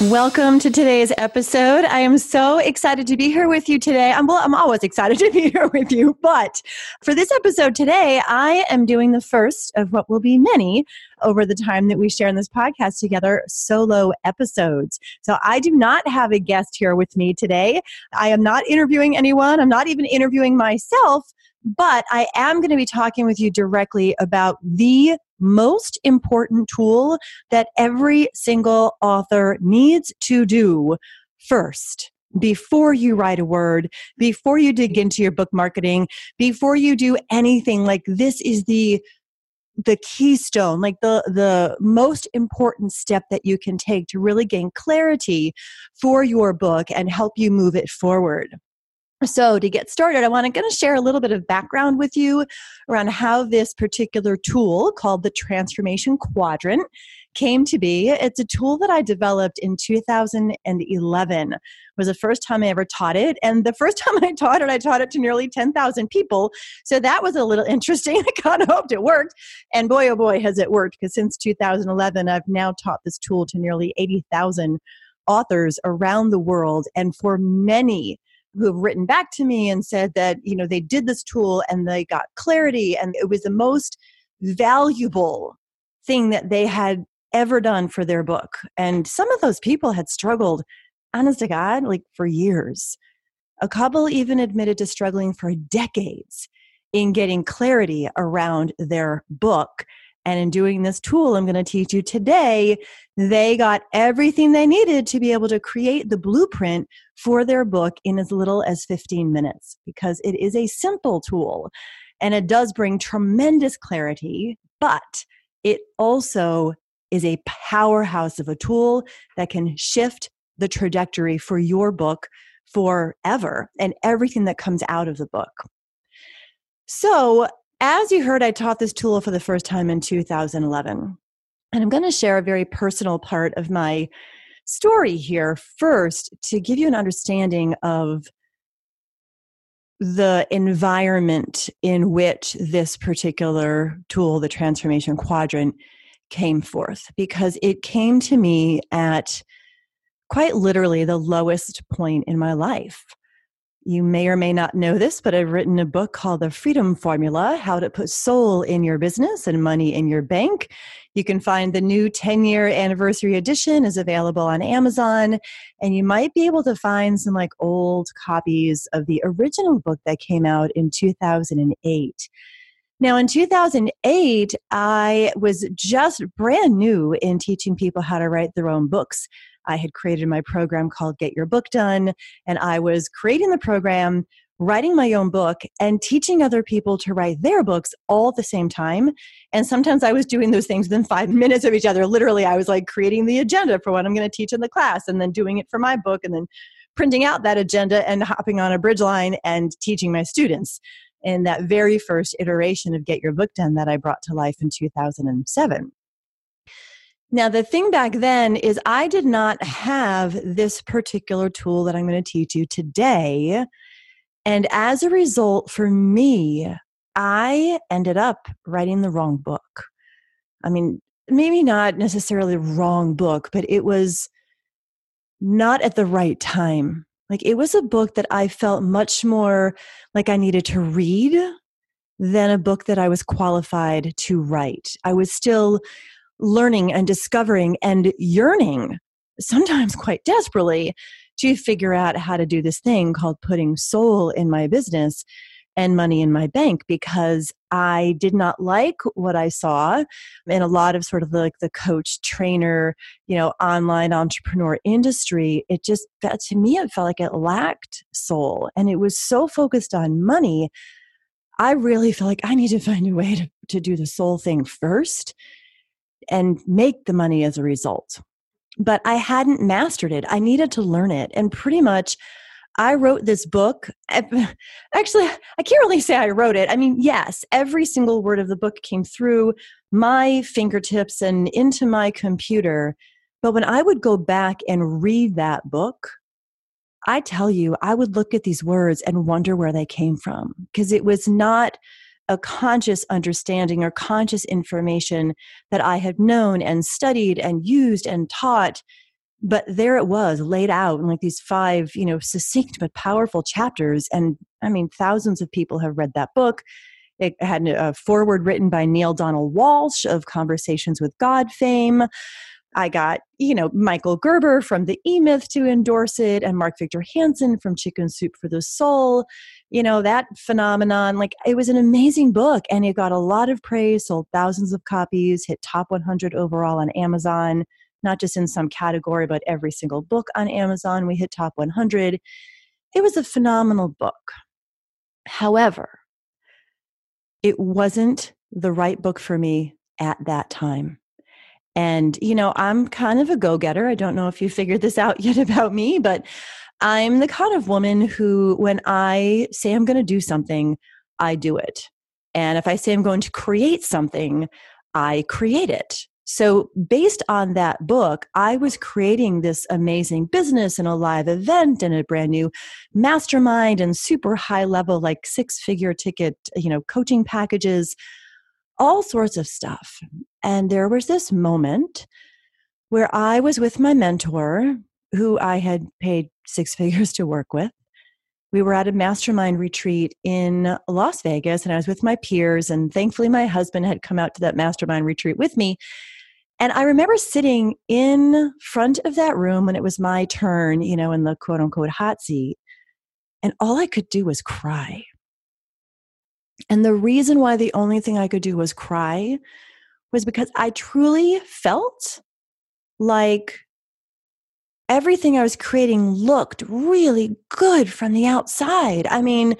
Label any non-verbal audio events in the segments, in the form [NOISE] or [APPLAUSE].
Welcome to today's episode. I am so excited to be here with you today. I'm well, I'm always excited [LAUGHS] to be here with you, but for this episode today, I am doing the first of what will be many over the time that we share in this podcast together solo episodes. So I do not have a guest here with me today. I am not interviewing anyone. I'm not even interviewing myself, but I am going to be talking with you directly about the most important tool that every single author needs to do first before you write a word, before you dig into your book marketing, before you do anything like this is the the keystone like the the most important step that you can take to really gain clarity for your book and help you move it forward so, to get started, I want to going to share a little bit of background with you around how this particular tool called the Transformation Quadrant came to be. It's a tool that I developed in 2011. It was the first time I ever taught it, and the first [LAUGHS] time I taught it, I taught it to nearly 10,000 people. So that was a little [LAUGHS] interesting. I kind of hoped it worked, and boy, oh boy, has it worked! Because since 2011, I've now taught this tool to nearly 80,000 authors around the world, and for many who have written back to me and said that you know they did this tool and they got clarity and it was the most valuable thing that they had ever done for their book. And some of those people had struggled honest to god like for years. A couple even admitted to struggling for decades in getting clarity around their book and in doing this tool I'm going to teach you today, they got everything they needed to be able to create the blueprint for their book in as little as 15 minutes because it is a simple tool and it does bring tremendous clarity, but it also is a powerhouse of a tool that can shift the trajectory for your book forever and everything that comes out of the book. So, as you heard, I taught this tool for the first time in 2011. And I'm going to share a very personal part of my story here first to give you an understanding of the environment in which this particular tool, the transformation quadrant, came forth because it came to me at quite literally the lowest point in my life. You may or may not know this, but I've written a book called The Freedom Formula How to Put Soul in Your Business and Money in Your Bank. You can find the new 10 year anniversary edition is available on Amazon, and you might be able to find some like old copies of the original book that came out in 2008. Now, in 2008, I was just brand new in teaching people how to write their own books. I had created my program called Get Your Book Done, and I was creating the program, writing my own book, and teaching other people to write their books all at the same time. And sometimes I was doing those things within five [LAUGHS] minutes of each other. Literally, I was like creating the agenda for what I'm going to teach in the class, and then doing it for my book, and then printing out that agenda and hopping on a bridge line and teaching my students in that very first iteration of Get Your Book Done that I brought to life in 2007. Now, the thing back then is I did not have this particular tool that I'm going to teach you today. And as a result, for me, I ended up writing the wrong book. I mean, maybe not necessarily wrong book, but it was not at the right time. Like it was a book that I felt much more like I needed to read than a book that I was qualified to write. I was still learning and discovering and yearning, sometimes quite desperately, to figure out how to do this thing called putting soul in my business and money in my bank because I did not like what I saw in a lot of sort of like the coach trainer, you know, online entrepreneur industry. It just to me it felt like it lacked soul and it was so focused on money. I really feel like I need to find a way to, to do the soul thing first and make the money as a result. But I hadn't mastered it. I needed to learn it. And pretty much, I wrote this book. [LAUGHS] Actually, I can't really say I wrote it. I mean, yes, every single word of the book came through my fingertips and into my computer. But when I would go back and read that book, I tell you, I would look at these words and wonder where they came from because it was not a conscious understanding or conscious information that I had known and studied and used and taught. But there it was laid out in like these five, you know, succinct but powerful chapters. And I mean, thousands of people have read that book. It had a foreword written by Neale Donald Walsch of Conversations with God fame. I got, you know, Michael Gerber from the E Myth to endorse it, and Mark Victor Hansen from Chicken Soup for the Soul. You know, that phenomenon. Like, it was an amazing book, and it got a lot of praise, sold thousands of copies, hit top 100 overall on Amazon, not just in some category, but every single book on Amazon. We hit top 100. It was a phenomenal book. However, it wasn't the right book for me at that time. And, you know, I'm kind of a go getter. I don't know if you figured this out [LAUGHS] yet about me, but I'm the kind of woman who, when I say I'm going to do something, I do it. And if I say I'm going to create something, I create it. So, based on that book, I was creating this amazing business and a live event and a brand new mastermind and super high level, like six figure ticket, you know, coaching packages all sorts of stuff. And there was this moment where I was with my mentor, who I had paid six [LAUGHS] figures to work with. We were at a mastermind retreat in Las Vegas, and I was with my peers. And thankfully, my husband had come out to that mastermind retreat with me. And I remember sitting in front of that room when it was my turn, you know, in the quote unquote hot seat. And all I could do was cry. And the reason why the only thing I could do was cry was because I truly felt like everything I was creating looked really good from the outside. I mean,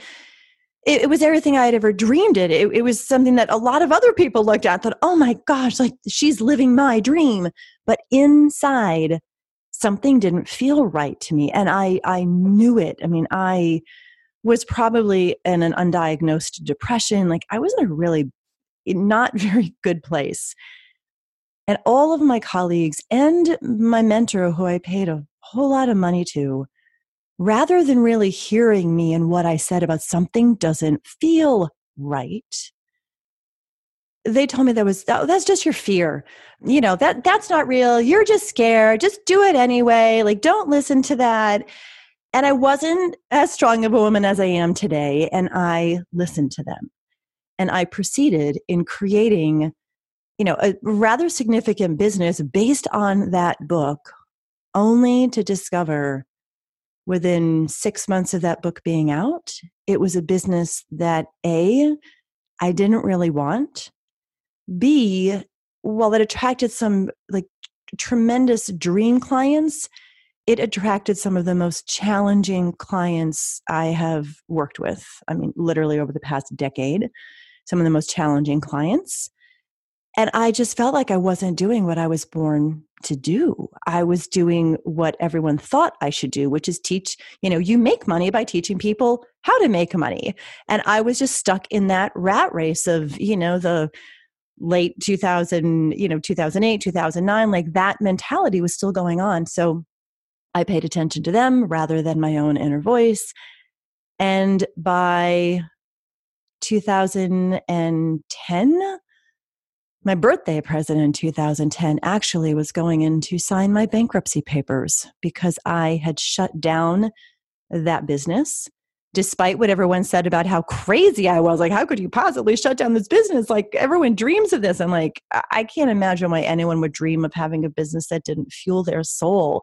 it, it was everything I had ever dreamed it. it. It was something that a lot of other people looked at, thought, oh my gosh, like she's living my dream. But inside, something didn't feel right to me. And I, I knew it. I mean, I was probably in an undiagnosed depression. Like I was in a really not [LAUGHS] very good place. And all of my colleagues and my mentor, who I paid a whole lot of money to, rather than really hearing me and what I said about something doesn't feel right, they told me that was oh, that's just your fear. You know that that's not real. You're just scared. Just do it anyway. Like don't listen to that. And I wasn't as strong of a woman as I am today, and I listened to them. And I proceeded in creating, you know, a rather significant business based on that book, only to discover within six months of that book being out, it was a business that A, I didn't really want. B, while it attracted some like tremendous dream clients, it attracted some of the most challenging clients I have worked with. I mean, literally over the past decade, some of the most challenging clients. And I just felt like I wasn't doing what I was born to do. I was doing what everyone thought I should do, which is teach, you know, you make money by teaching people how to make money. And I was just stuck in that rat race of, you know, the late 2000, you know, 2008, 2009, like that mentality was still going on. So I paid attention to them rather than my own inner voice. And by 2010, my birthday present in 2010 actually was going in to sign my bankruptcy papers because I had shut down that business despite what everyone said about how crazy I was. Like, how could you possibly shut down this business? Like, everyone dreams of this. I'm like, I can't imagine why anyone would dream of having a business that didn't fuel their soul.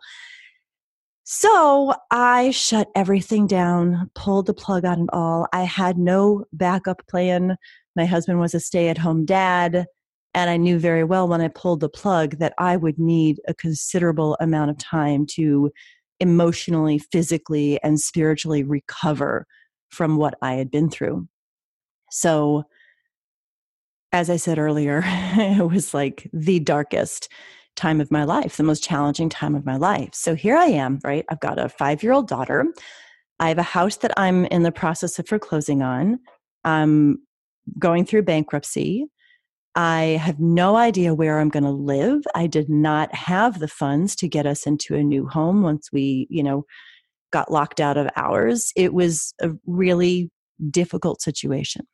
So I shut everything down, pulled the plug on it all. I had no backup plan. My husband was a stay at home dad. And I knew very well when I pulled the plug that I would need a considerable amount of time to emotionally, physically, and spiritually recover from what I had been through. So as I said earlier, [LAUGHS] it was like the darkest time of my life, the most challenging time of my life. So here I am, right? I've got a five year old daughter. I have a house that I'm in the process of foreclosing on. I'm going through bankruptcy. I have no idea where I'm going to live. I did not have the funds to get us into a new home once we, you know, got locked out of ours. It was a really difficult situation.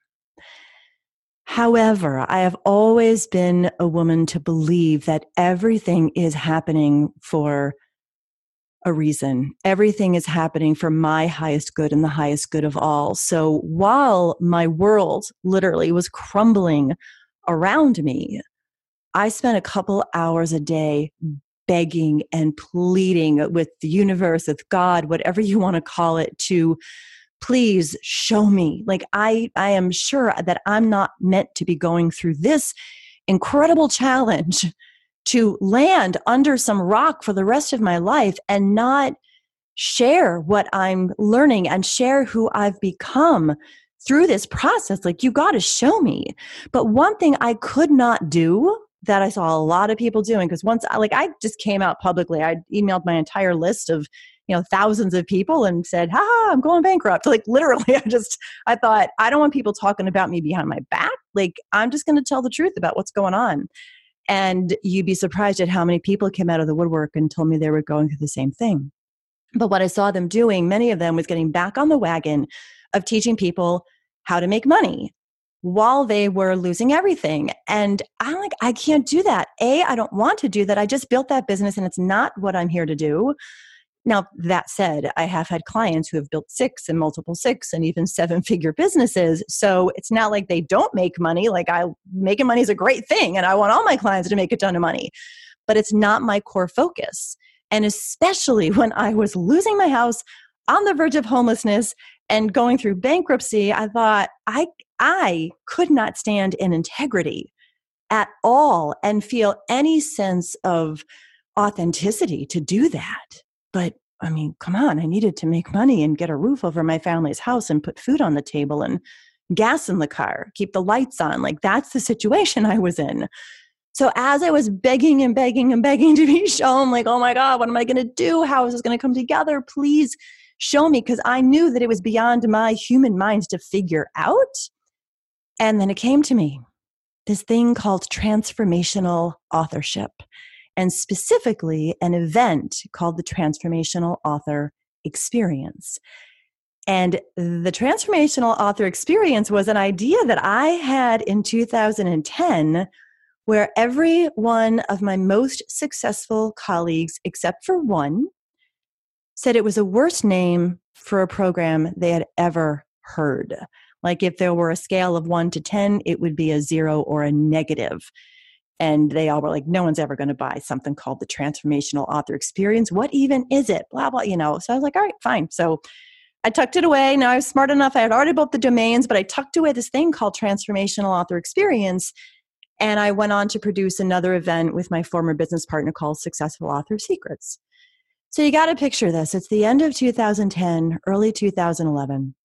However, I have always been a woman to believe that everything is happening for a reason. Everything is happening for my highest good and the highest good of all. So while my world literally was crumbling around me, I spent a couple hours a day begging and pleading with the universe, with God, whatever you want to call it, to please show me. Like i i am sure that i'm not meant to be going through this incredible challenge [LAUGHS] to land under some rock for the rest of my life and not share what i'm learning and share who i've become through this process. Like you got to show me. But one thing i could not do that i saw a lot of people doing because once I, like i just came out publicly i emailed my entire list of you know thousands of people and said ha i'm going bankrupt like literally [LAUGHS] i just i thought i don't want people talking about me behind my back like i'm just going to tell the truth about what's going on and you'd be surprised at how many people came out of the woodwork and told me they were going through the same thing but what i saw them doing many of them was getting back on the wagon of teaching people how to make money while they were losing everything. And I'm like, I can't do that. A, I don't want to do that. I just built that business and it's not what I'm here to do. Now, that said, I have had clients who have built six and multiple six and even seven figure businesses. So it's not like they don't make money. Like, I making money is a great thing, and I want all my clients to make a ton of money, but it's not my core focus. And especially [LAUGHS] when I was losing my house on the verge of homelessness and going through bankruptcy, I thought I I could not stand in integrity at all and feel any sense of authenticity to do that. But I mean, come on, I needed to make money and get a roof over my family's house and put food on the table and gas in the car, keep the lights on. Like that's the situation [LAUGHS] I was in. So as I was begging and begging and begging to be [LAUGHS] shown, like, oh my God, what am I going to do? How is this going to come together? Please show me. Because I knew that it was beyond my human mind to figure out. And then it came to me this thing called transformational authorship and specifically an event called the Transformational Author Experience. And the Transformational Author Experience was an idea that I had in 2010 where every one of my most successful colleagues, except for one, said it was a worse name for a program they had ever heard. Like if there were a scale of one to 10, it would be a zero or a negative and they all were like no one's ever going to buy something called the transformational author experience. What even is it? Blah blah you know so i was like all right fine. So i tucked it away. Now i was smart enough i had already bought the domains but i tucked away this thing called transformational author experience and i went on to produce another event with my former business partner called successful author secrets. So you got to picture this. It's the end of 2010 early 2011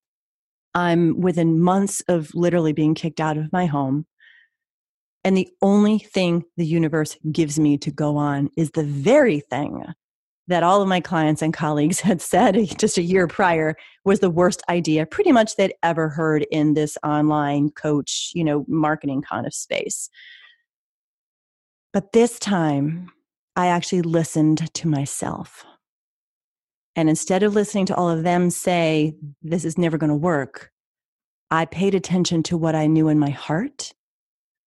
i'm within months of literally being kicked out of my home and the only thing the universe gives me to go on is the very thing that all of my clients and colleagues [LAUGHS] had said just a year prior was the worst idea pretty much they'd ever heard in this online coach, you know, marketing kind of space. But this time, I actually listened to myself. And instead of listening to all of them say, this is never going to work, I paid attention to what I knew in my heart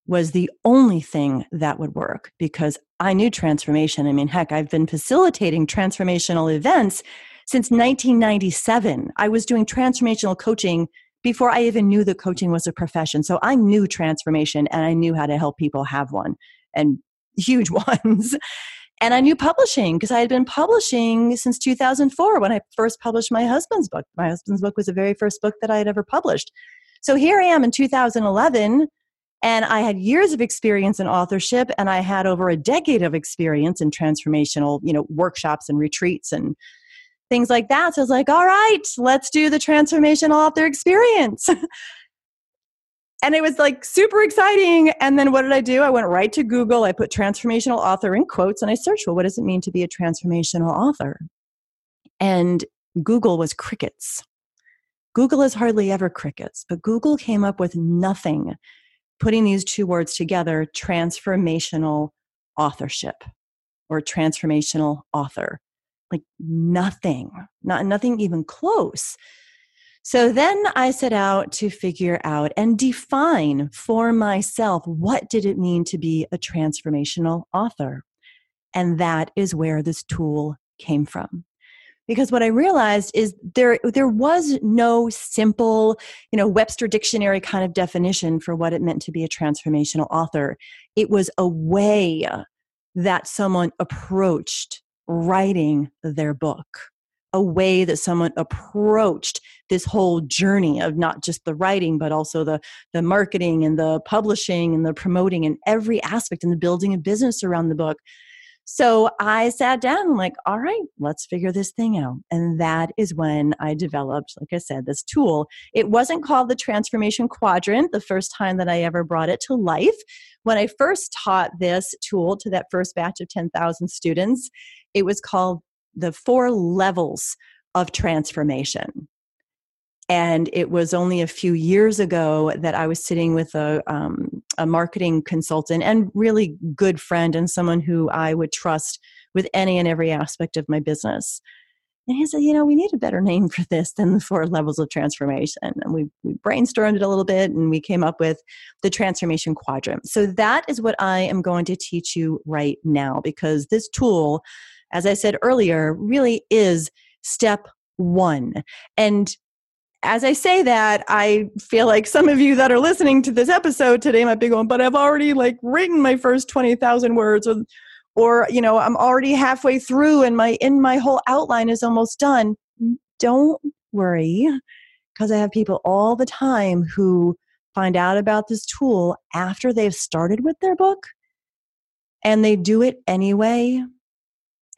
was the only thing that would work because I knew transformation. I mean, heck, I've been facilitating transformational events since 1997. I was doing transformational coaching before I even knew that coaching was a profession. So I knew transformation and I knew how to help people have one and huge [LAUGHS] ones. And I knew publishing because I had been publishing since 2004 when I first published my husband's book. My husband's book was the very first book that I had ever published. So here I am in 2011 and I had years of experience in authorship, and I had over a decade of experience in transformational, you know, workshops and retreats and things like that. So I was like, all right, let's do the transformational author experience. [LAUGHS] and it was like super exciting. And then what did I do? I went right to Google. I put transformational author in quotes and I searched, well, what does it mean to be a transformational author? And Google was crickets. Google is hardly ever crickets, but Google came up with nothing putting these two words together transformational authorship or transformational author. Like nothing, not nothing even close. So then I set out to figure out and define for myself what did it mean to be a transformational author? And that is where this tool came from. Because what I realized is there there was no simple, you know, Webster dictionary kind of definition for what it meant to be a transformational author. It was a way that someone approached writing their book a way that someone approached this whole journey of not just the writing but also the the marketing and the publishing and the promoting and every aspect and the building a business around the book so i sat down like all right let's figure this thing out. And that is when i developed like i said this tool. It wasn't called the transformation quadrant the first time that i ever brought it to life. When i first taught this tool to that first batch of 10,000 students it was called the four levels of transformation. And it was only a few years ago that I was sitting with a, um, a marketing consultant and really good friend and someone who I would trust with any and every aspect of my business. And he said, you know, we need a better name for this than the four levels of transformation. And we, we brainstormed it a little bit and we came up with the transformation quadrant. So that is what I am going to teach you right now because this tool as I said earlier, really is step one. And as I say that, I feel like some of you that are listening to this episode today might be going, but I've already like written my first 20,000 words or, or, you know, I'm already halfway through and my, in my whole outline is almost done. Don't worry because I have people all the time who find out about this tool after they've started with their book and they do it anyway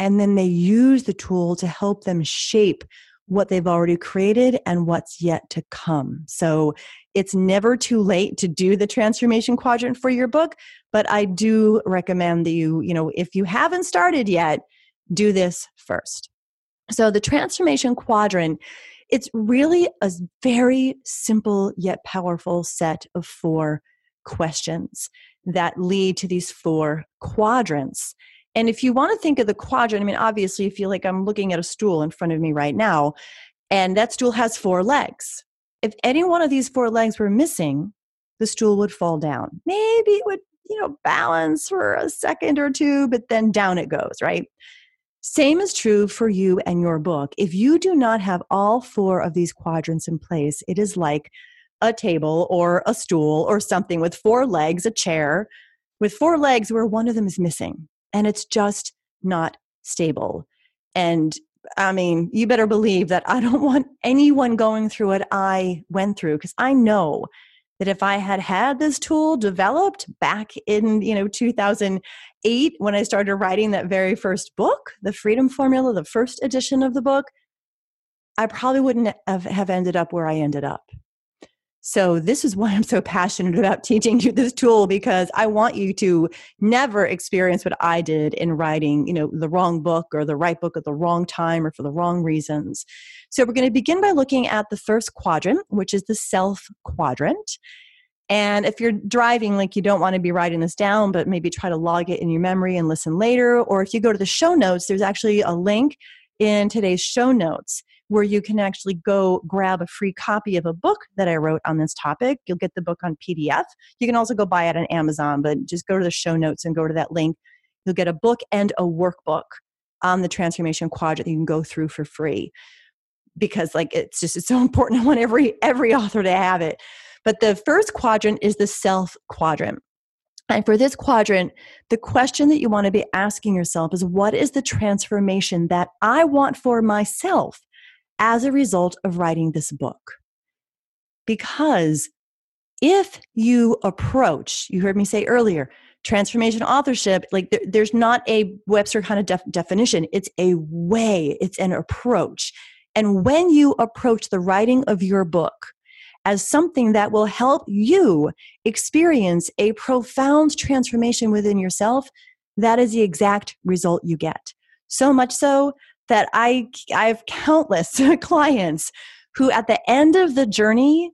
and then they use the tool to help them shape what they've already created and what's yet to come. So it's never too late to do the transformation quadrant for your book, but I do recommend that you, you know, if you haven't started yet, do this first. So the transformation quadrant it's really a very simple yet powerful set of four questions that lead to these four quadrants. And if you want to think of the quadrant, I mean, obviously, if you like, I'm looking at a stool in front of me right now, and that stool has four legs. If any one of these four legs were missing, the stool would fall down. Maybe it would, you know, balance for a second or two, but then down it goes, right? Same is true for you and your book. If you do not have all four of these quadrants in place, it is like a table or a stool or something with four legs, a chair with four legs where one of them is missing and it's just not stable. And I mean, you better believe that I don't [LAUGHS] want anyone going through what I went through because I know that if I had had this tool developed back in, you know, 2008 when I started writing that very first book, The Freedom Formula, the first edition of the book, I probably wouldn't have, ended up where I ended up. So, this is why I'm so passionate about teaching you this tool because I want you to never experience what I did in writing, you know, the wrong book or the right book at the wrong time or for the wrong reasons. So, we're going to begin by looking at the first quadrant, which is the self quadrant. And if you're driving, like you don't want to be writing this down, but maybe try to log it in your memory and listen later. Or if you go to the show notes, there's actually a link in today's show notes where you can actually go grab a free copy of a book that I wrote on this topic. You'll get the book on PDF. You can also go buy it on Amazon, but just go to the show notes and go to that link. You'll get a book and a workbook on the transformation quadrant that you can go through for free because like it's just it's so [LAUGHS] important i want every every author to have it but the first quadrant is the self quadrant and for this quadrant, the question that you want to be asking yourself is what is the transformation that I want for myself as a result of writing this book. Because if you approach, you heard me say earlier, transformation authorship, like there, there's not a Webster kind of def- definition, it's a way, it's an approach. And when you approach the writing of your book as something that will help you experience a profound transformation within yourself, that is the exact result you get. So much so that I, I have countless [LAUGHS] clients who, at the end of the journey,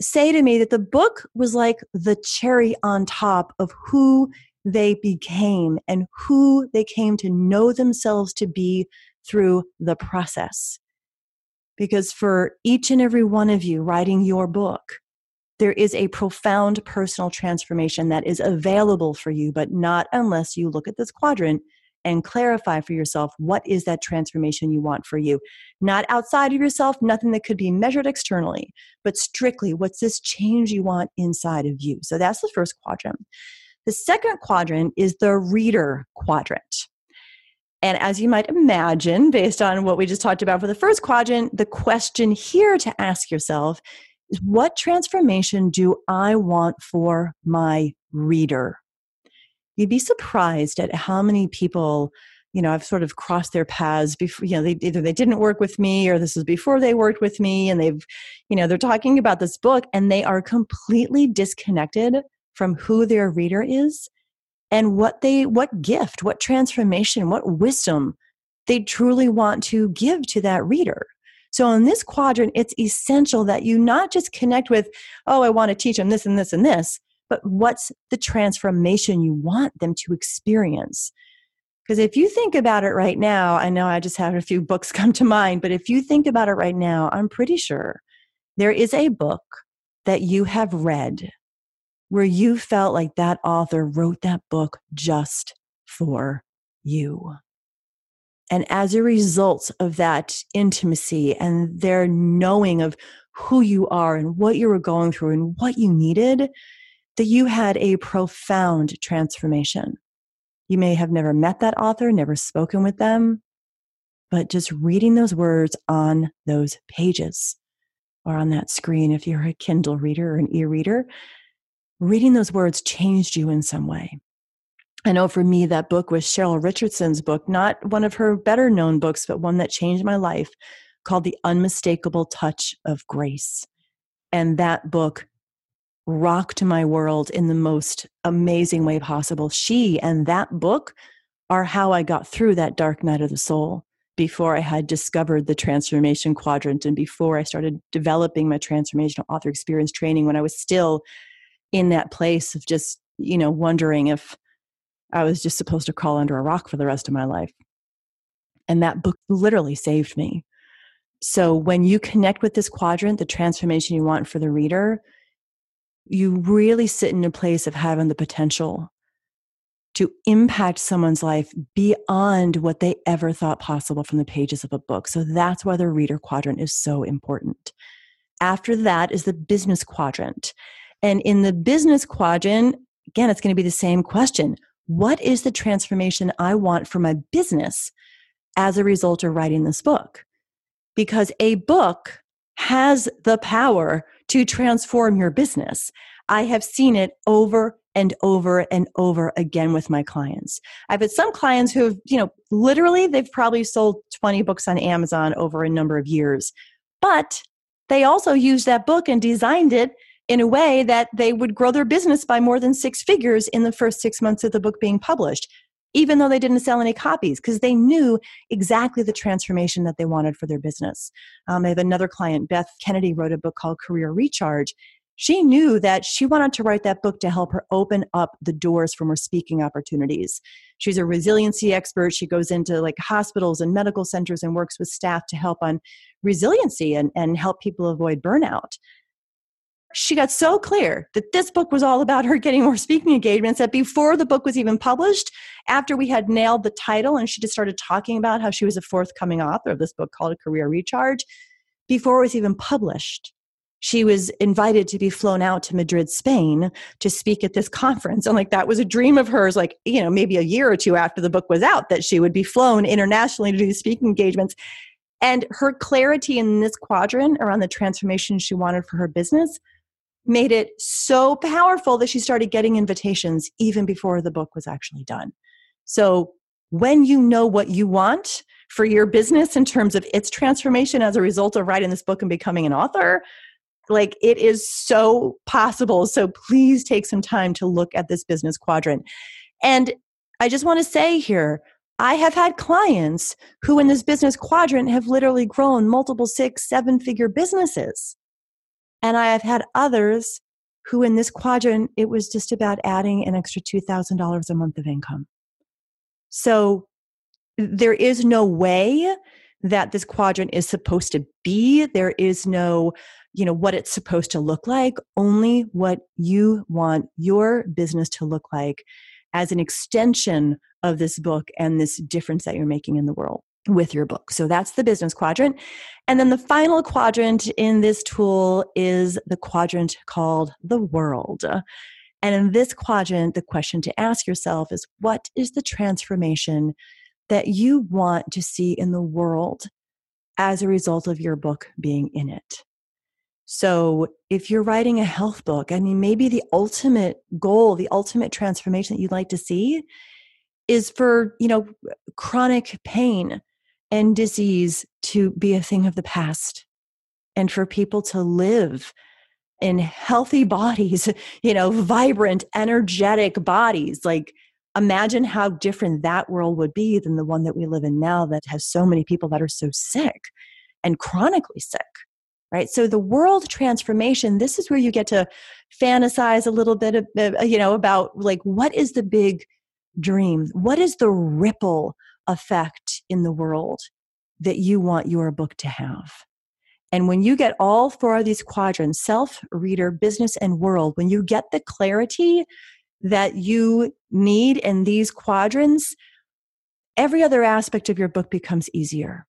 say to me that the book was like the cherry on top of who they became and who they came to know themselves to be through the process. Because for each and every one of you writing your book, there is a profound personal transformation that is available for you, but not unless you look at this quadrant and clarify for yourself what is that transformation you want for you. Not outside of yourself, nothing that could be measured externally, but strictly what's this change you want inside of you. So that's the first quadrant. The second quadrant is the reader quadrant. And as you might imagine, based on what we just talked about for the first quadrant, the question here to ask yourself is what transformation do I want for my reader? You'd be surprised at how many people you know i've sort of crossed their paths before you know they either they didn't work with me or this is before they worked with me and they've you know they're talking about this book and they are completely disconnected from who their reader is and what they what gift what transformation what wisdom they truly want to give to that reader. So in this quadrant it's essential that you not just connect with oh i want to teach them this and this and this but what's the transformation you want them to experience? Because if you think about it right now, I know I just had a few books [LAUGHS] come to mind, but if you think about it right now, I'm pretty sure there is a book that you have read where you felt like that author wrote that book just for you. And as a result of that intimacy and their knowing of who you are and what you were going through and what you needed, that you had a profound transformation. You may have never met that author, never spoken with them, but just reading those words on those pages or on that screen, if you're a Kindle reader or an e reader, reading those words changed you in some way. I know for me, that book was Cheryl Richardson's book, not one of her better known books, but one that changed my life called The Unmistakable Touch of Grace. And that book rocked my world in the most amazing way possible. She and that book are how I got through that dark night of the soul before I had discovered the transformation quadrant and before I started developing my transformational author experience training when I was still in that place of just, you know, wondering if I was just supposed to crawl under a rock for the rest of my life. And that book literally saved me. So when you connect with this quadrant, the transformation you want for the reader, you really sit in a place of having the potential to impact someone's life beyond what they ever thought possible from the pages of a book. So that's why the reader quadrant is so important. After that is the business quadrant. And in the business quadrant, again, it's going to be the same question What is the transformation I want for my business as a result of writing this book? Because a book has the power to transform your business. I have seen it over and over and over again with my clients. I've had some clients who have, you know, literally they've probably sold 20 books on Amazon over a number of years, but they also used that book and designed it in a way that they would grow their business by more than six figures in the first six months of the book being published even though they didn't sell any copies, because they knew exactly the transformation that they wanted for their business. Um, I have another client, Beth Kennedy, wrote a book called Career Recharge. She knew that she wanted to write that book to help her open up the doors for more speaking opportunities. She's a resiliency expert. She goes into like hospitals and medical centers and works with staff to help on resiliency and, and help people avoid burnout she got so clear that this book was all about her getting more speaking engagements that before the book was even published, after we had nailed the title and she just started talking about how she was a forthcoming author of this book called A Career Recharge, before it was even published, she was invited to be flown out to Madrid, Spain to speak at this conference. And like that was a dream of hers, like, you know, maybe a year or two after the book was out, that she would be flown internationally to do speaking engagements. And her clarity in this quadrant around the transformation she wanted for her business made it so powerful that she started getting invitations even before the book was actually done. So, when you know what you want for your business in terms of its transformation as a result of writing this book and becoming an author, Like it is so possible. So please take some time to look at this business quadrant. And I just want to say here, I have had clients who in this business quadrant have literally grown multiple six, seven figure businesses. And I have had others who in this quadrant, it was just about adding an extra $2,000 a month of income. So there is no way that this quadrant is supposed to be. There is no, you know, what it's supposed to look like, only what you want your business to look like as an extension of this book and this difference that you're making in the world with your book. So that's the business quadrant. And then the final quadrant in this tool is the quadrant called the world. And in this quadrant, the question to ask yourself is what is the transformation that you want to see in the world as a result of your book being in it? So, if you're writing a health book, I mean, maybe the ultimate goal, the ultimate transformation that you'd like to see is for, you know, chronic pain and disease to be a thing of the past and for people to live in healthy [LAUGHS] bodies, you know, vibrant, energetic bodies. Like, imagine how different that world would be than the one that we live in now that has so many people that are so sick and chronically sick. Right. So the world transformation, this is where you get to fantasize a little bit of, you know, about like what is the big dream? What is the ripple effect in the world that you want your book to have. And when you get all four of these quadrants self, reader, business, and world when you get the clarity that you need in these quadrants, every other aspect of your book becomes easier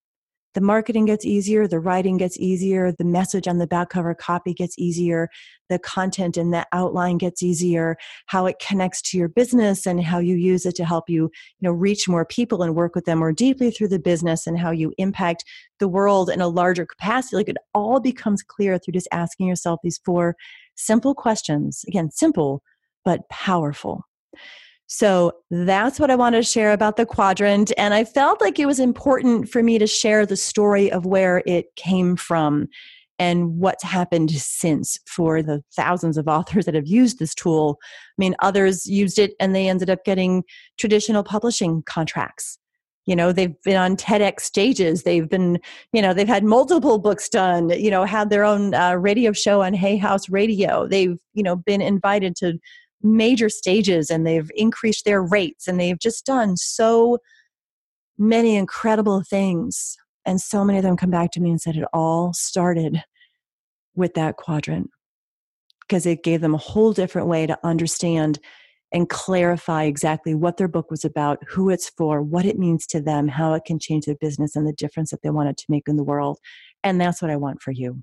the marketing gets easier, the writing gets easier, the message on the back cover copy gets easier, the content and the outline gets easier, how it connects to your business and how you use it to help you, you know, reach more people and work with them more deeply through the business and how you impact the world in a larger capacity. Like it all becomes clear through just asking yourself these four simple questions. Again, simple but powerful. So that's what I wanted to share about the quadrant. And I felt like it was important for me to share the story of where it came from and what's happened since for the thousands of authors that have used this tool. I mean, others used it and they ended up getting traditional publishing contracts. You know, they've been on TEDx stages. They've been, you know, they've had multiple books done, you know, had their own uh, radio show on Hay House Radio. They've, you know, been invited to major stages and they've increased their rates and they've just done so many incredible things. And so many of them come back to me and said it all started with that quadrant because it gave them a whole different way to understand and clarify exactly what their book was about, who it's for, what it means to them, how it can change their business, and the difference that they wanted to make in the world. And that's what I want for you.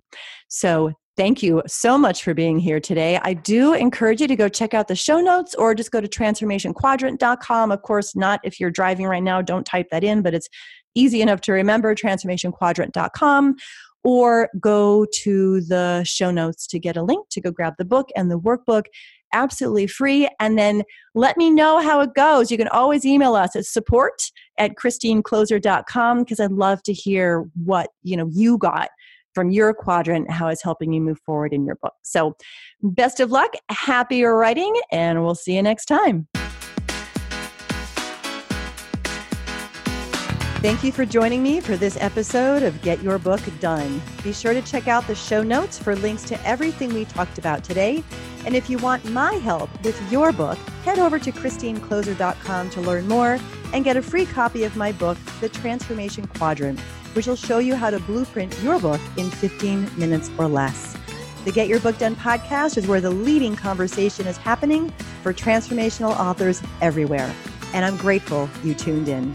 So Thank you so much for being here today. I do encourage you to go check out the show notes or just go to transformationquadrant.com. Of course, not if you're driving right now, don't type that in, but it's easy enough to remember transformationquadrant.com or go to the show notes to get a link to go grab the book and the workbook absolutely free and then let me know how it goes you can always email us at support at christinekloser.com because i'd love to hear what you know you got from your quadrant, how it's helping you move forward in your book. So, best of luck, happy writing, and we'll see you next time. Thank you for joining me for this episode of Get Your Book Done. Be sure to check out the show notes for links to everything we talked about today. And if you want my help with your book, head over to christinekloser.com to learn more and get a free copy of my book, The Transformation Quadrant which will show you how to blueprint your book in 15 minutes or less. The Get Your Book Done podcast is where the leading conversation is happening for transformational authors everywhere. And I'm grateful you tuned in.